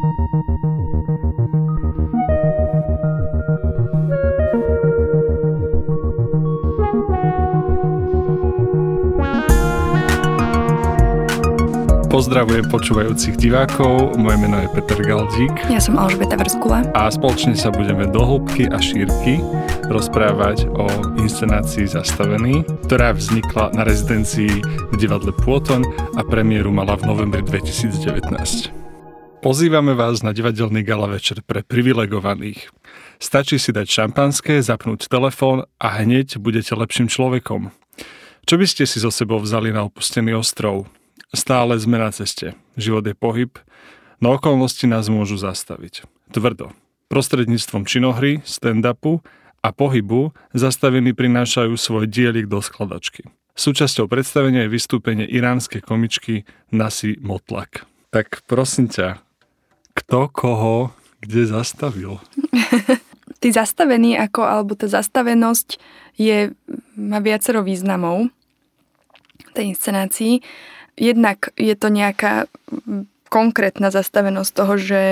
Pozdravujem počúvajúcich divákov, moje meno je Peter Galdík. Ja som Alžbeta Vrskula. A spoločne sa budeme do hĺbky a šírky rozprávať o inscenácii Zastavený, ktorá vznikla na rezidencii v divadle Pôton a premiéru mala v novembri 2019. Pozývame vás na divadelný gala večer pre privilegovaných. Stačí si dať šampanské, zapnúť telefón a hneď budete lepším človekom. Čo by ste si so sebou vzali na opustený ostrov? Stále sme na ceste. Život je pohyb, no okolnosti nás môžu zastaviť. Tvrdo. Prostredníctvom činohry, stand-upu a pohybu zastavení prinášajú svoj dielik do skladačky. Súčasťou predstavenia je vystúpenie iránskej komičky Nasi Motlak. Tak prosím ťa, kto koho kde zastavil? Ty zastavený ako, alebo tá zastavenosť je, má viacero významov tej inscenácii jednak je to nejaká konkrétna zastavenosť toho, že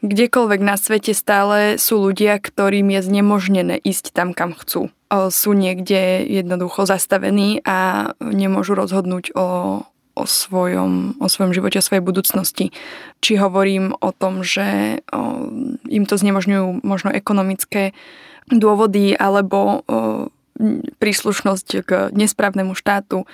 kdekoľvek na svete stále sú ľudia, ktorým je znemožnené ísť tam, kam chcú. Sú niekde jednoducho zastavení a nemôžu rozhodnúť o, o, svojom, o svojom živote, o svojej budúcnosti. Či hovorím o tom, že o, im to znemožňujú možno ekonomické dôvody alebo o, príslušnosť k nesprávnemu štátu, e,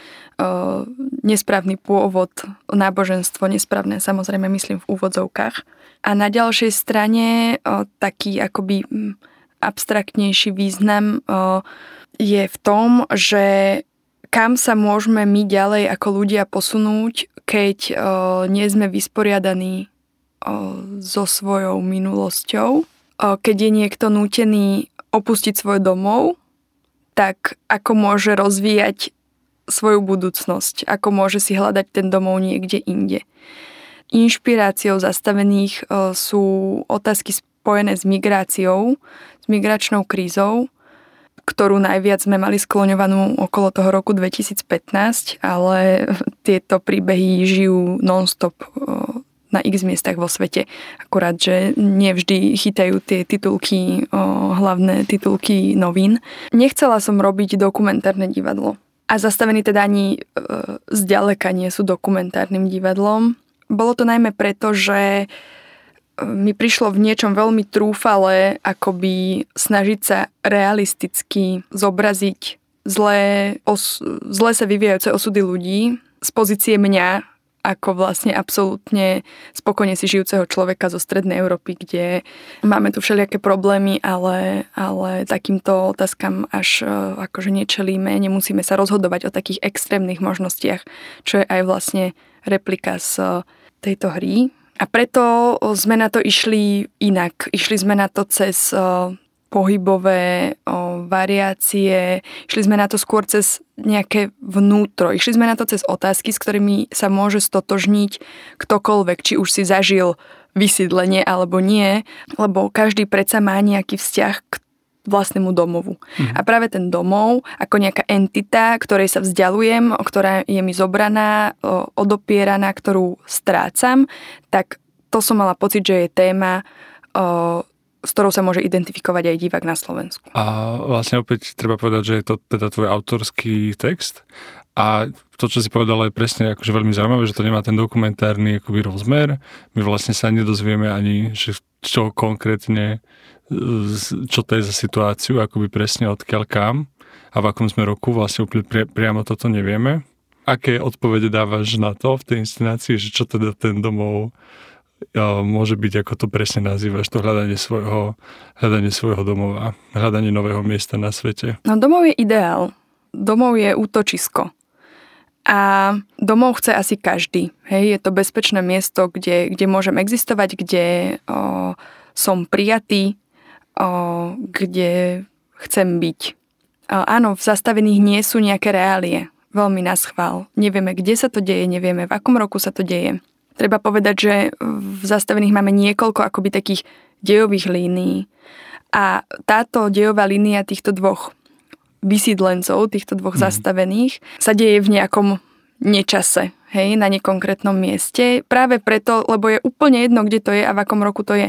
nesprávny pôvod, náboženstvo nesprávne, samozrejme myslím v úvodzovkách. A na ďalšej strane e, taký akoby abstraktnejší význam e, je v tom, že kam sa môžeme my ďalej ako ľudia posunúť, keď nie sme vysporiadaní so svojou minulosťou, keď je niekto nútený opustiť svoj domov tak ako môže rozvíjať svoju budúcnosť, ako môže si hľadať ten domov niekde inde. Inšpiráciou zastavených sú otázky spojené s migráciou, s migračnou krízou, ktorú najviac sme mali skloňovanú okolo toho roku 2015, ale tieto príbehy žijú non-stop na x miestach vo svete. Akurát, že nevždy chytajú tie titulky, hlavné titulky novín. Nechcela som robiť dokumentárne divadlo. A zastavený teda ani e, zďaleka nie sú dokumentárnym divadlom. Bolo to najmä preto, že mi prišlo v niečom veľmi trúfale akoby snažiť sa realisticky zobraziť zlé, os, zlé sa vyvíjajúce osudy ľudí z pozície mňa ako vlastne absolútne spokojne si žijúceho človeka zo Strednej Európy, kde máme tu všelijaké problémy, ale, ale takýmto otázkam až e, akože nečelíme, nemusíme sa rozhodovať o takých extrémnych možnostiach, čo je aj vlastne replika z tejto hry. A preto sme na to išli inak. Išli sme na to cez pohybové o, variácie. Išli sme na to skôr cez nejaké vnútro. Išli sme na to cez otázky, s ktorými sa môže stotožniť ktokoľvek, či už si zažil vysídlenie alebo nie, lebo každý predsa má nejaký vzťah k vlastnému domovu. Mhm. A práve ten domov, ako nejaká entita, ktorej sa vzdialujem, ktorá je mi zobraná, odopieraná, ktorú strácam, tak to som mala pocit, že je téma s ktorou sa môže identifikovať aj divák na Slovensku. A vlastne opäť treba povedať, že je to teda tvoj autorský text a to, čo si povedala, je presne akože veľmi zaujímavé, že to nemá ten dokumentárny akoby rozmer. My vlastne sa nedozvieme ani, že čo konkrétne, čo to je za situáciu, akoby presne odkiaľ kam a v akom sme roku, vlastne úplne pri, priamo toto nevieme. Aké odpovede dávaš na to v tej inscenácii, že čo teda ten domov môže byť, ako to presne nazývaš, to hľadanie svojho, hľadanie svojho domova, hľadanie nového miesta na svete? No domov je ideál. Domov je útočisko. A domov chce asi každý. Hej, je to bezpečné miesto, kde, kde môžem existovať, kde o, som prijatý, kde chcem byť. Áno, v zastavených nie sú nejaké reálie. Veľmi nás chvál. Nevieme, kde sa to deje, nevieme, v akom roku sa to deje. Treba povedať, že v zastavených máme niekoľko akoby takých dejových línií. A táto dejová línia týchto dvoch vysídlencov, týchto dvoch mm. zastavených, sa deje v nejakom nečase. hej, na nekonkrétnom mieste. Práve preto, lebo je úplne jedno, kde to je a v akom roku to je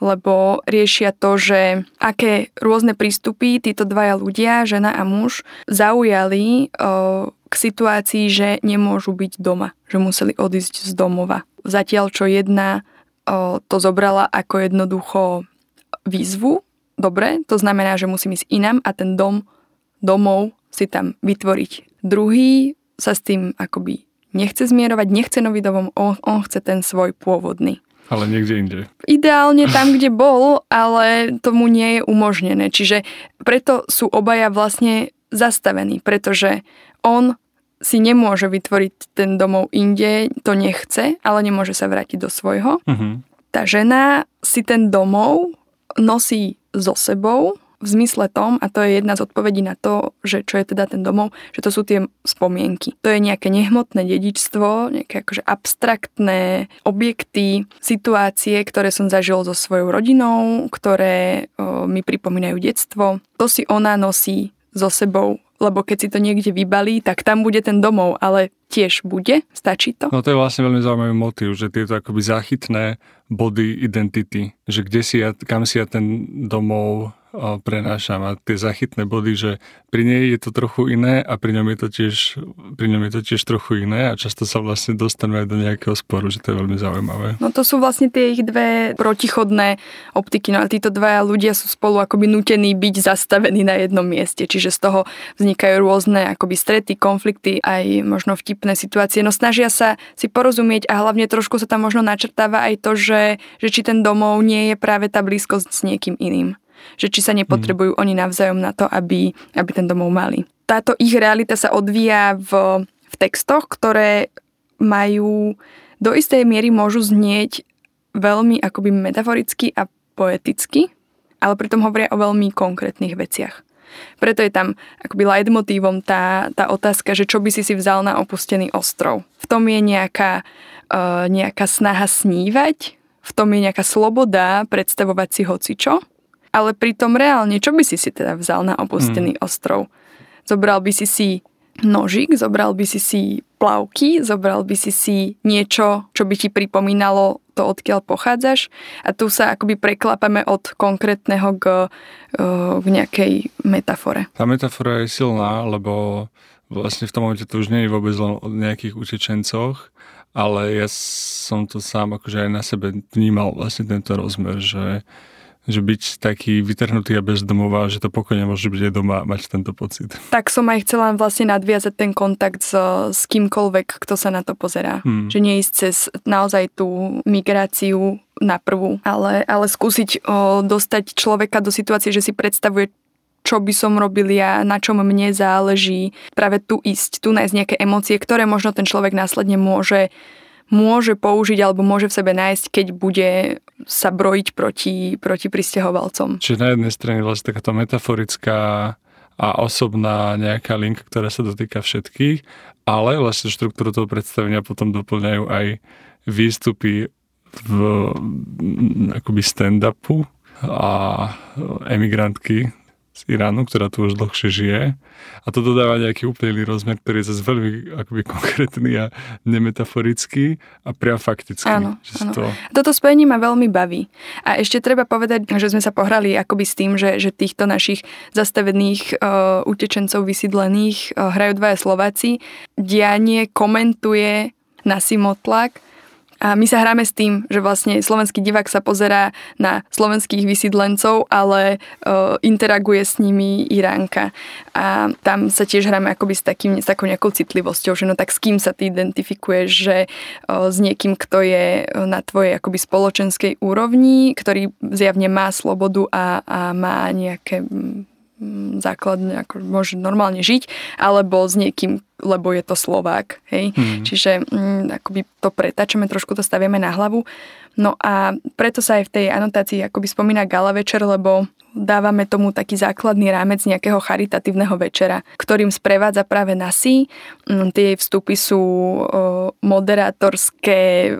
lebo riešia to, že aké rôzne prístupy títo dvaja ľudia, žena a muž, zaujali o, k situácii, že nemôžu byť doma, že museli odísť z domova. Zatiaľ, čo jedna o, to zobrala ako jednoducho výzvu, dobre, to znamená, že musím ísť inám a ten dom, domov si tam vytvoriť. Druhý sa s tým akoby nechce zmierovať, nechce nový domov, on, on chce ten svoj pôvodný. Ale niekde inde. Ideálne tam, kde bol, ale tomu nie je umožnené. Čiže preto sú obaja vlastne zastavení, pretože on si nemôže vytvoriť ten domov inde, to nechce, ale nemôže sa vrátiť do svojho. Uh-huh. Tá žena si ten domov nosí so sebou v zmysle tom, a to je jedna z odpovedí na to, že čo je teda ten domov, že to sú tie spomienky. To je nejaké nehmotné dedičstvo, nejaké akože abstraktné objekty, situácie, ktoré som zažil so svojou rodinou, ktoré o, mi pripomínajú detstvo. To si ona nosí so sebou lebo keď si to niekde vybalí, tak tam bude ten domov, ale tiež bude, stačí to? No to je vlastne veľmi zaujímavý motív, že tieto akoby záchytné body identity, že kde si ja, kam si ja ten domov prenášam. A tie zachytné body, že pri nej je to trochu iné a pri ňom je to tiež, pri ňom je to tiež trochu iné a často sa vlastne dostaneme aj do nejakého sporu, že to je veľmi zaujímavé. No to sú vlastne tie ich dve protichodné optiky, no a títo dvaja ľudia sú spolu akoby nutení byť zastavení na jednom mieste, čiže z toho vznikajú rôzne akoby strety, konflikty, aj možno vtipné situácie, no snažia sa si porozumieť a hlavne trošku sa tam možno načrtáva aj to, že, že či ten domov nie je práve tá blízkosť s niekým iným že či sa nepotrebujú oni navzájom na to, aby, aby ten domov mali. Táto ich realita sa odvíja v, v textoch, ktoré majú do istej miery môžu znieť veľmi akoby metaforicky a poeticky, ale pritom hovoria o veľmi konkrétnych veciach. Preto je tam akoby leitmotívom tá, tá otázka, že čo by si si vzal na opustený ostrov. V tom je nejaká, uh, nejaká snaha snívať, v tom je nejaká sloboda predstavovať si hocičo ale pritom reálne, čo by si si teda vzal na opustený mm. ostrov? Zobral by si si nožik, zobral by si si plavky, zobral by si si niečo, čo by ti pripomínalo to, odkiaľ pochádzaš. A tu sa akoby preklápame od konkrétneho k, k nejakej metafore. Tá metafora je silná, lebo vlastne v tom momente to už nie je vôbec len o nejakých utečencoch, ale ja som to sám akože aj na sebe vnímal vlastne tento rozmer, že že byť taký vytrhnutý a bezdomová, že to pokojne môže byť aj doma mať tento pocit. Tak som aj chcela vlastne nadviazať ten kontakt s, s kýmkoľvek, kto sa na to pozerá. Hmm. Že neísť cez naozaj tú migráciu na prvú, ale, ale skúsiť o, dostať človeka do situácie, že si predstavuje, čo by som robil ja, na čom mne záleží, práve tu ísť, tu nájsť nejaké emócie, ktoré možno ten človek následne môže môže použiť alebo môže v sebe nájsť, keď bude sa brojiť proti, proti pristahovalcom. Čiže na jednej strane vlastne takáto metaforická a osobná nejaká linka, ktorá sa dotýka všetkých, ale vlastne štruktúru toho predstavenia potom doplňajú aj výstupy v akoby stand-upu a emigrantky z Iránu, ktorá tu už dlhšie žije. A to dodáva nejaký úplný rozmer, ktorý je zase veľmi akoby konkrétny a nemetaforický a priam faktický. Áno, áno. To... Toto spojenie ma veľmi baví. A ešte treba povedať, že sme sa pohrali akoby s tým, že, že týchto našich zastavených uh, utečencov vysídlených uh, hrajú dvaja Slováci. Dianie komentuje na Simotlak a my sa hráme s tým, že vlastne slovenský divák sa pozerá na slovenských vysídlencov, ale uh, interaguje s nimi Iránka. A tam sa tiež hráme akoby s, takým, s takou nejakou citlivosťou, že no tak s kým sa ty identifikuješ, že uh, s niekým, kto je na tvojej akoby spoločenskej úrovni, ktorý zjavne má slobodu a, a má nejaké základne, ako môže normálne žiť, alebo s niekým, lebo je to Slovák. Hej? Hmm. Čiže mm, akoby to pretáčame, trošku to stavieme na hlavu. No a preto sa aj v tej anotácii akoby spomína gala večer, lebo dávame tomu taký základný rámec nejakého charitatívneho večera, ktorým sprevádza práve nasi. Mm, tie vstupy sú moderátorské,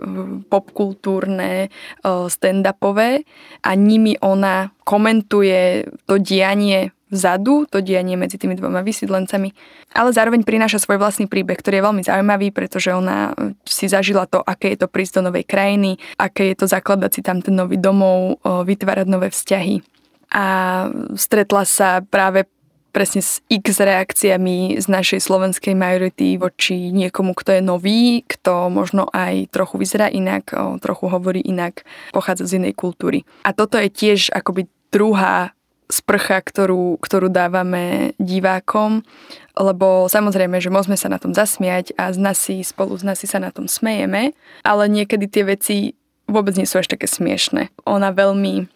popkultúrne, stand-upové a nimi ona komentuje to dianie vzadu, to dianie medzi tými dvoma vysídlencami, ale zároveň prináša svoj vlastný príbeh, ktorý je veľmi zaujímavý, pretože ona si zažila to, aké je to prísť do novej krajiny, aké je to zakladať si tam ten nový domov, vytvárať nové vzťahy. A stretla sa práve presne s x reakciami z našej slovenskej majority voči niekomu, kto je nový, kto možno aj trochu vyzerá inak, trochu hovorí inak, pochádza z inej kultúry. A toto je tiež akoby druhá sprcha, ktorú, ktorú dávame divákom, lebo samozrejme, že môžeme sa na tom zasmiať a z nasi, spolu z nasi sa na tom smejeme, ale niekedy tie veci vôbec nie sú až také smiešne. Ona veľmi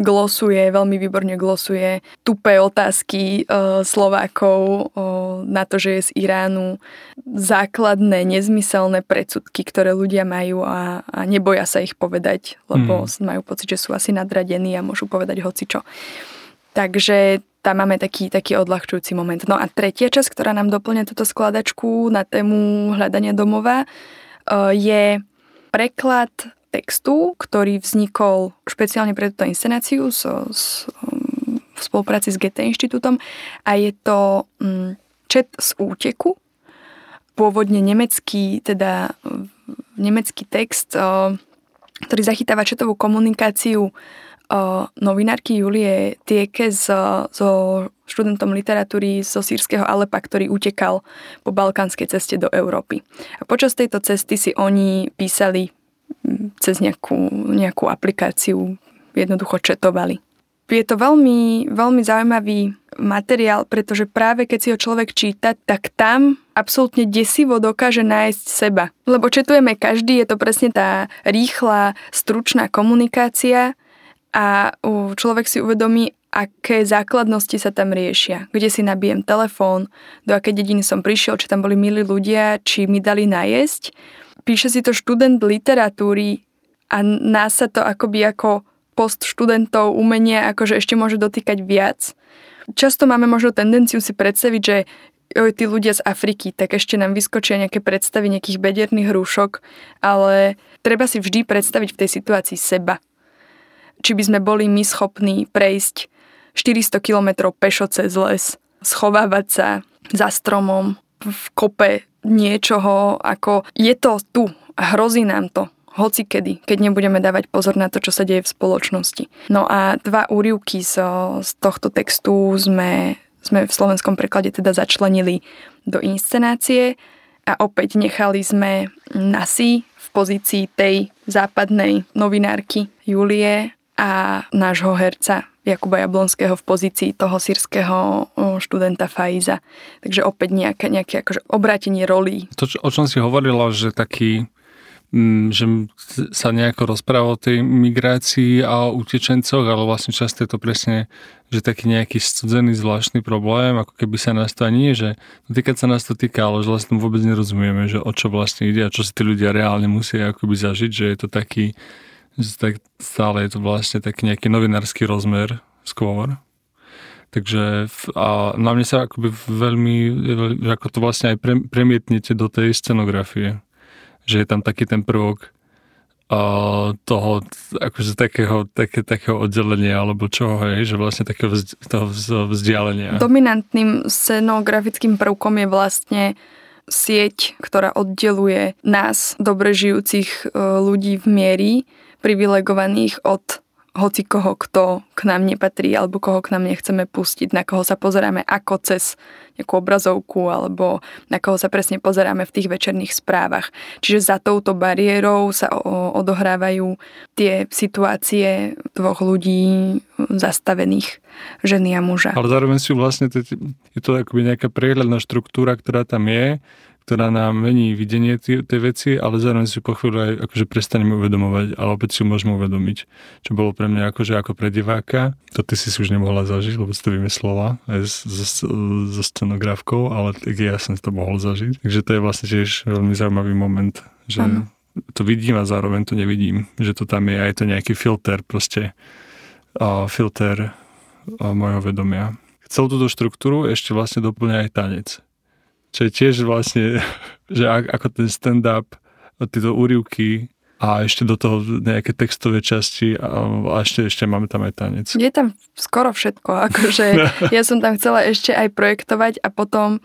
glosuje, veľmi výborne glosuje tupé otázky e, Slovákov e, na to, že je z Iránu, základné, nezmyselné predsudky, ktoré ľudia majú a, a neboja sa ich povedať, lebo mm. majú pocit, že sú asi nadradení a môžu povedať hocičo. Takže tam máme taký, taký odľahčujúci moment. No a tretia časť, ktorá nám doplňa túto skladačku na tému hľadania domova, e, je preklad textu, ktorý vznikol špeciálne pre túto inscenáciu so, so, v spolupráci s GT inštitútom a je to um, čet z úteku, pôvodne nemecký, teda nemecký text, o, ktorý zachytáva četovú komunikáciu o, novinárky Julie Tieke so, so študentom literatúry zo sírskeho Alepa, ktorý utekal po balkánskej ceste do Európy. A počas tejto cesty si oni písali cez nejakú, nejakú aplikáciu jednoducho četovali. Je to veľmi, veľmi zaujímavý materiál, pretože práve keď si ho človek číta, tak tam absolútne desivo dokáže nájsť seba. Lebo četujeme každý, je to presne tá rýchla, stručná komunikácia a človek si uvedomí, aké základnosti sa tam riešia. Kde si nabijem telefón, do aké dediny som prišiel, či tam boli milí ľudia, či mi dali najesť píše si to študent literatúry a nás sa to akoby ako post študentov umenia akože ešte môže dotýkať viac. Často máme možno tendenciu si predstaviť, že oj, tí ľudia z Afriky, tak ešte nám vyskočia nejaké predstavy nejakých bederných rúšok, ale treba si vždy predstaviť v tej situácii seba. Či by sme boli my schopní prejsť 400 km pešo cez les, schovávať sa za stromom, v kope niečoho, ako je to tu hrozí nám to hoci kedy, keď nebudeme dávať pozor na to, čo sa deje v spoločnosti. No a dva úrivky z, z tohto textu sme, sme v slovenskom preklade teda začlenili do inscenácie a opäť nechali sme Nasi v pozícii tej západnej novinárky Julie a nášho herca Jakuba Jablonského v pozícii toho sírskeho študenta Faiza. Takže opäť nejaké, nejaké akože obrátenie rolí. To, o čom si hovorila, že taký mm, že sa nejako rozpráva o tej migrácii a o utečencoch, ale vlastne často je to presne, že taký nejaký studzený zvláštny problém, ako keby sa nás to ani nie, že no týkať sa nás to týka, ale že vlastne vôbec nerozumieme, že o čo vlastne ide a čo si tí ľudia reálne musia akoby zažiť, že je to taký že tak stále je to vlastne taký nejaký novinársky rozmer skôr. Takže a na mne sa akoby veľmi, ako to vlastne aj pre, premietnete do tej scenografie. Že je tam taký ten prvok a toho, akože takého, také, takého oddelenia, alebo čoho, hej, že vlastne takého vzd, toho vzdialenia. Dominantným scenografickým prvkom je vlastne sieť, ktorá oddeluje nás, dobre žijúcich e, ľudí v miery, privilegovaných od hoci koho, kto k nám nepatrí alebo koho k nám nechceme pustiť, na koho sa pozeráme ako cez nejakú obrazovku alebo na koho sa presne pozeráme v tých večerných správach. Čiže za touto bariérou sa odohrávajú tie situácie dvoch ľudí zastavených, ženy a muža. Ale zároveň si vlastne, je to akoby nejaká prehľadná štruktúra, ktorá tam je, ktorá nám mení videnie tej veci, ale zároveň si po chvíľu aj akože prestaneme uvedomovať, ale opäť si môžeme uvedomiť, čo bolo pre mňa akože ako pre diváka. To ty si si už nemohla zažiť, lebo si to vymyslela aj so, scenografkou, ale ja som to mohol zažiť. Takže to je vlastne tiež veľmi zaujímavý moment, že ano. to vidím a zároveň to nevidím, že to tam je aj to nejaký filter proste, a filter a mojho vedomia. Celú túto štruktúru ešte vlastne doplňa aj tanec čo je tiež vlastne, že ako ten stand-up, tieto úrivky a ešte do toho nejaké textové časti a, a ešte, ešte máme tam aj tanec. Je tam skoro všetko, akože ja som tam chcela ešte aj projektovať a potom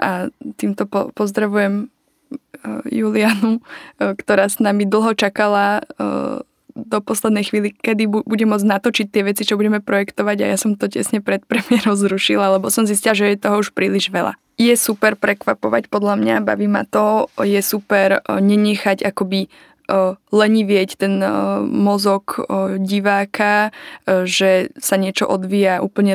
a týmto po, pozdravujem uh, Julianu, uh, ktorá s nami dlho čakala uh, do poslednej chvíli, kedy bu- bude môcť natočiť tie veci, čo budeme projektovať a ja som to tesne pred premiérou zrušila, lebo som zistila, že je toho už príliš veľa. Je super prekvapovať podľa mňa, baví ma to, je super nenechať akoby lenivieť ten mozog diváka, že sa niečo odvíja úplne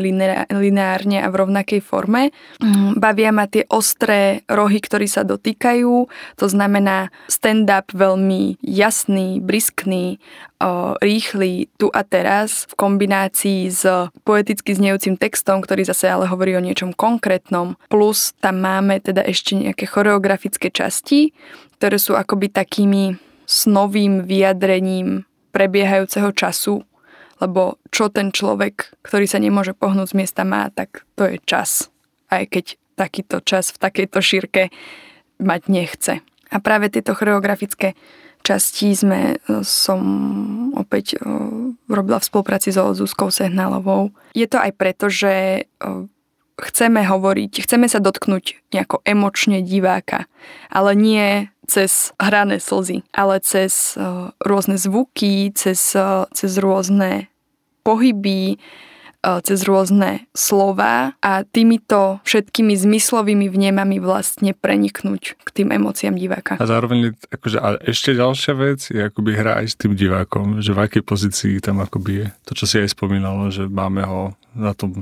lineárne a v rovnakej forme. Mm, bavia ma tie ostré rohy, ktorí sa dotýkajú, to znamená stand-up veľmi jasný, briskný, rýchly tu a teraz v kombinácii s poeticky znejúcim textom, ktorý zase ale hovorí o niečom konkrétnom. Plus tam máme teda ešte nejaké choreografické časti, ktoré sú akoby takými s novým vyjadrením prebiehajúceho času, lebo čo ten človek, ktorý sa nemôže pohnúť z miesta má, tak to je čas. Aj keď takýto čas v takejto šírke mať nechce. A práve tieto choreografické časti sme e, som opäť e, robila v spolupráci so Zuzkou Sehnalovou. Je to aj preto, že e, chceme hovoriť, chceme sa dotknúť nejako emočne diváka, ale nie cez hrané slzy, ale cez uh, rôzne zvuky, cez, uh, cez rôzne pohyby, cez rôzne slova a týmito všetkými zmyslovými vnemami vlastne preniknúť k tým emóciám diváka. A zároveň akože, a ešte ďalšia vec je akoby hra aj s tým divákom, že v akej pozícii tam akoby je. To, čo si aj spomínalo, že máme ho na tom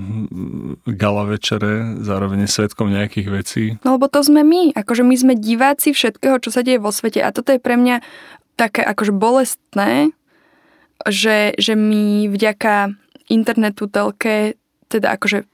gala večere, zároveň svetkom nejakých vecí. No lebo to sme my, akože my sme diváci všetkého, čo sa deje vo svete a toto je pre mňa také akože bolestné, že, že my vďaka internetu, telke, teda akože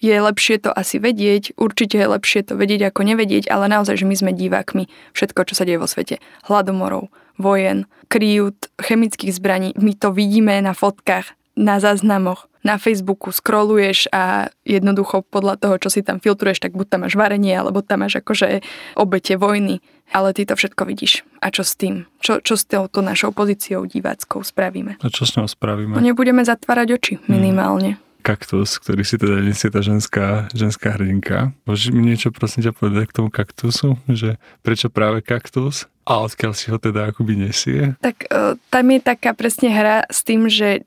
je lepšie to asi vedieť, určite je lepšie to vedieť ako nevedieť, ale naozaj, že my sme divákmi všetko, čo sa deje vo svete. Hladomorov, vojen, kryút, chemických zbraní, my to vidíme na fotkách, na záznamoch, na Facebooku scrolluješ a jednoducho podľa toho, čo si tam filtruješ, tak buď tam máš varenie, alebo tam máš akože obete vojny. Ale ty to všetko vidíš. A čo s tým? Čo, čo s touto našou pozíciou diváckou spravíme? A čo s ňou spravíme? No nebudeme zatvárať oči, hmm. minimálne. Hmm kaktus, ktorý si teda nesie tá ženská, ženská hrdinka. Môžeš mi niečo prosím ťa povedať k tomu kaktusu? Že prečo práve kaktus? A odkiaľ si ho teda akoby nesie? Tak uh, tam je taká presne hra s tým, že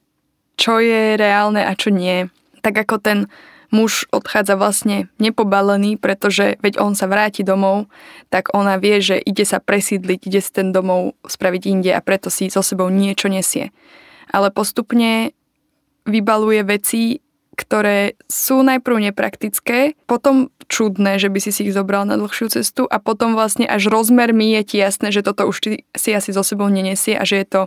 čo je reálne a čo nie. Tak ako ten muž odchádza vlastne nepobalený, pretože veď on sa vráti domov, tak ona vie, že ide sa presídliť, ide si ten domov spraviť inde a preto si so sebou niečo nesie. Ale postupne vybaluje veci, ktoré sú najprv nepraktické, potom čudné, že by si si ich zobral na dlhšiu cestu a potom vlastne až rozmermi je ti jasné, že toto už si asi so sebou nenesie a že je to,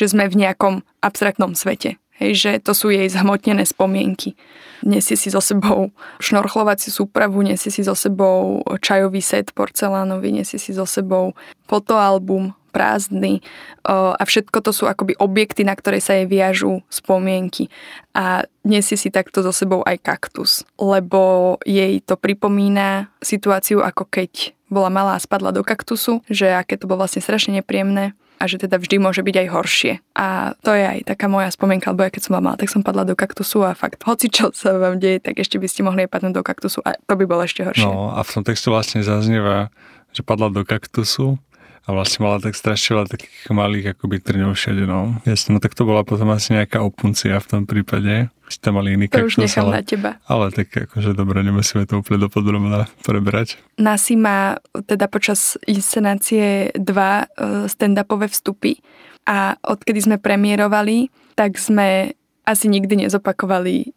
že sme v nejakom abstraktnom svete. Hej, že to sú jej zhmotnené spomienky. Nesie si so sebou šnorchlovaciu súpravu, nesie si so sebou čajový set porcelánový, nesie si so sebou fotoalbum prázdny a všetko to sú akoby objekty, na ktoré sa jej viažú spomienky. A nesie si takto so sebou aj kaktus, lebo jej to pripomína situáciu, ako keď bola malá a spadla do kaktusu, že aké to bolo vlastne strašne nepríjemné a že teda vždy môže byť aj horšie. A to je aj taká moja spomienka, lebo ja keď som mala, tak som padla do kaktusu a fakt, hoci čo sa vám deje, tak ešte by ste mohli aj padnúť do kaktusu a to by bolo ešte horšie. No a v tom texte vlastne zaznieva, že padla do kaktusu a vlastne mala tak strašne veľa takých malých akoby trňov všade, no. Jasne, no tak to bola potom asi nejaká opuncia v tom prípade. Si tam mali iný kaktus, už nechám ale, na teba. Ale tak akože dobre, nemusíme to úplne dopodrobne prebrať. Nasi má teda počas inscenácie dva e, stand-upové vstupy a odkedy sme premiérovali, tak sme asi nikdy nezopakovali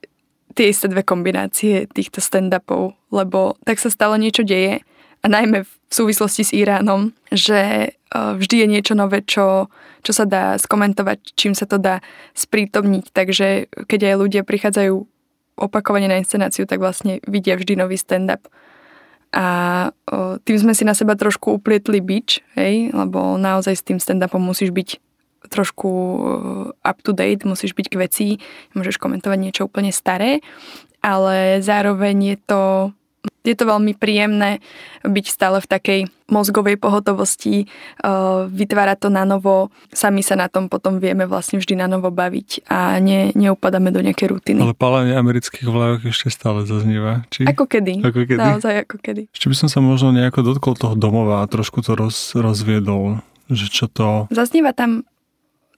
tie isté dve kombinácie týchto stand-upov, lebo tak sa stalo niečo deje a najmä v súvislosti s Iránom, že e, vždy je niečo nové, čo, čo sa dá skomentovať, čím sa to dá sprítomniť. Takže keď aj ľudia prichádzajú opakovane na inscenáciu, tak vlastne vidia vždy nový stand-up. A tým sme si na seba trošku uplietli bič, hej, lebo naozaj s tým stand-upom musíš byť trošku up to date, musíš byť k veci, môžeš komentovať niečo úplne staré, ale zároveň je to je to veľmi príjemné byť stále v takej mozgovej pohotovosti, uh, vytvárať to na novo, sami sa na tom potom vieme vlastne vždy na novo baviť a ne, neupadáme do nejakej rutiny. Ale palenie amerických vlajok ešte stále zaznieva. Či? Ako kedy. Ako kedy. Naozaj ako kedy. Ešte by som sa možno nejako dotkol toho domova a trošku to roz, rozviedol, že čo to... Zaznieva tam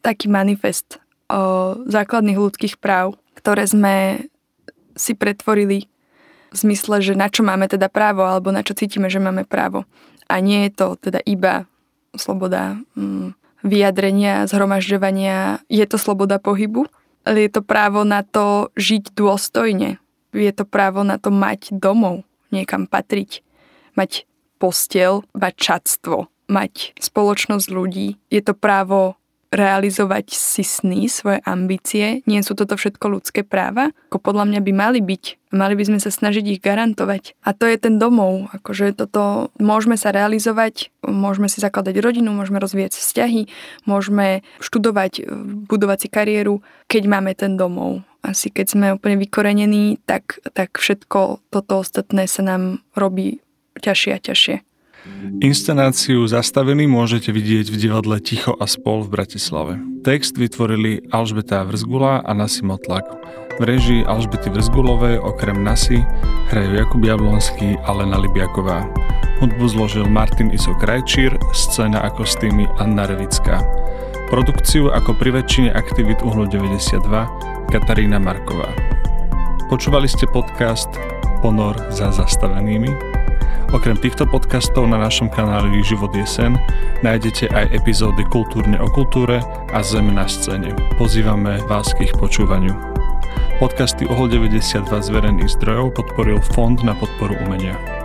taký manifest o základných ľudských práv, ktoré sme si pretvorili v zmysle, že na čo máme teda právo, alebo na čo cítime, že máme právo. A nie je to teda iba sloboda mm, vyjadrenia, zhromažďovania, je to sloboda pohybu, ale je to právo na to žiť dôstojne. Je to právo na to mať domov, niekam patriť, mať postel, mať čatstvo, mať spoločnosť ľudí. Je to právo realizovať si sny, svoje ambície. Nie sú toto všetko ľudské práva? Ako podľa mňa by mali byť. Mali by sme sa snažiť ich garantovať. A to je ten domov. Akože toto môžeme sa realizovať, môžeme si zakladať rodinu, môžeme rozvíjať vzťahy, môžeme študovať, budovať si kariéru, keď máme ten domov. Asi keď sme úplne vykorenení, tak, tak všetko toto ostatné sa nám robí ťažšie a ťažšie. Inscenáciu Zastavený môžete vidieť v divadle Ticho a spol v Bratislave. Text vytvorili Alžbeta Vrzgula a Nasi Motlak. V režii Alžbety Vrzgulovej okrem Nasi hrajú Jakub Jablonský a Lena Libiaková. Hudbu zložil Martin Iso Krajčír, scéna a kostýmy Anna Revická. Produkciu ako pri väčšine aktivít Uhlu 92 Katarína Marková. Počúvali ste podcast Ponor za zastavenými? Okrem týchto podcastov na našom kanáli Život je sen nájdete aj epizódy Kultúrne o kultúre a Zem na scéne. Pozývame vás k ich počúvaniu. Podcasty Ohol 92 z verejných zdrojov podporil Fond na podporu umenia.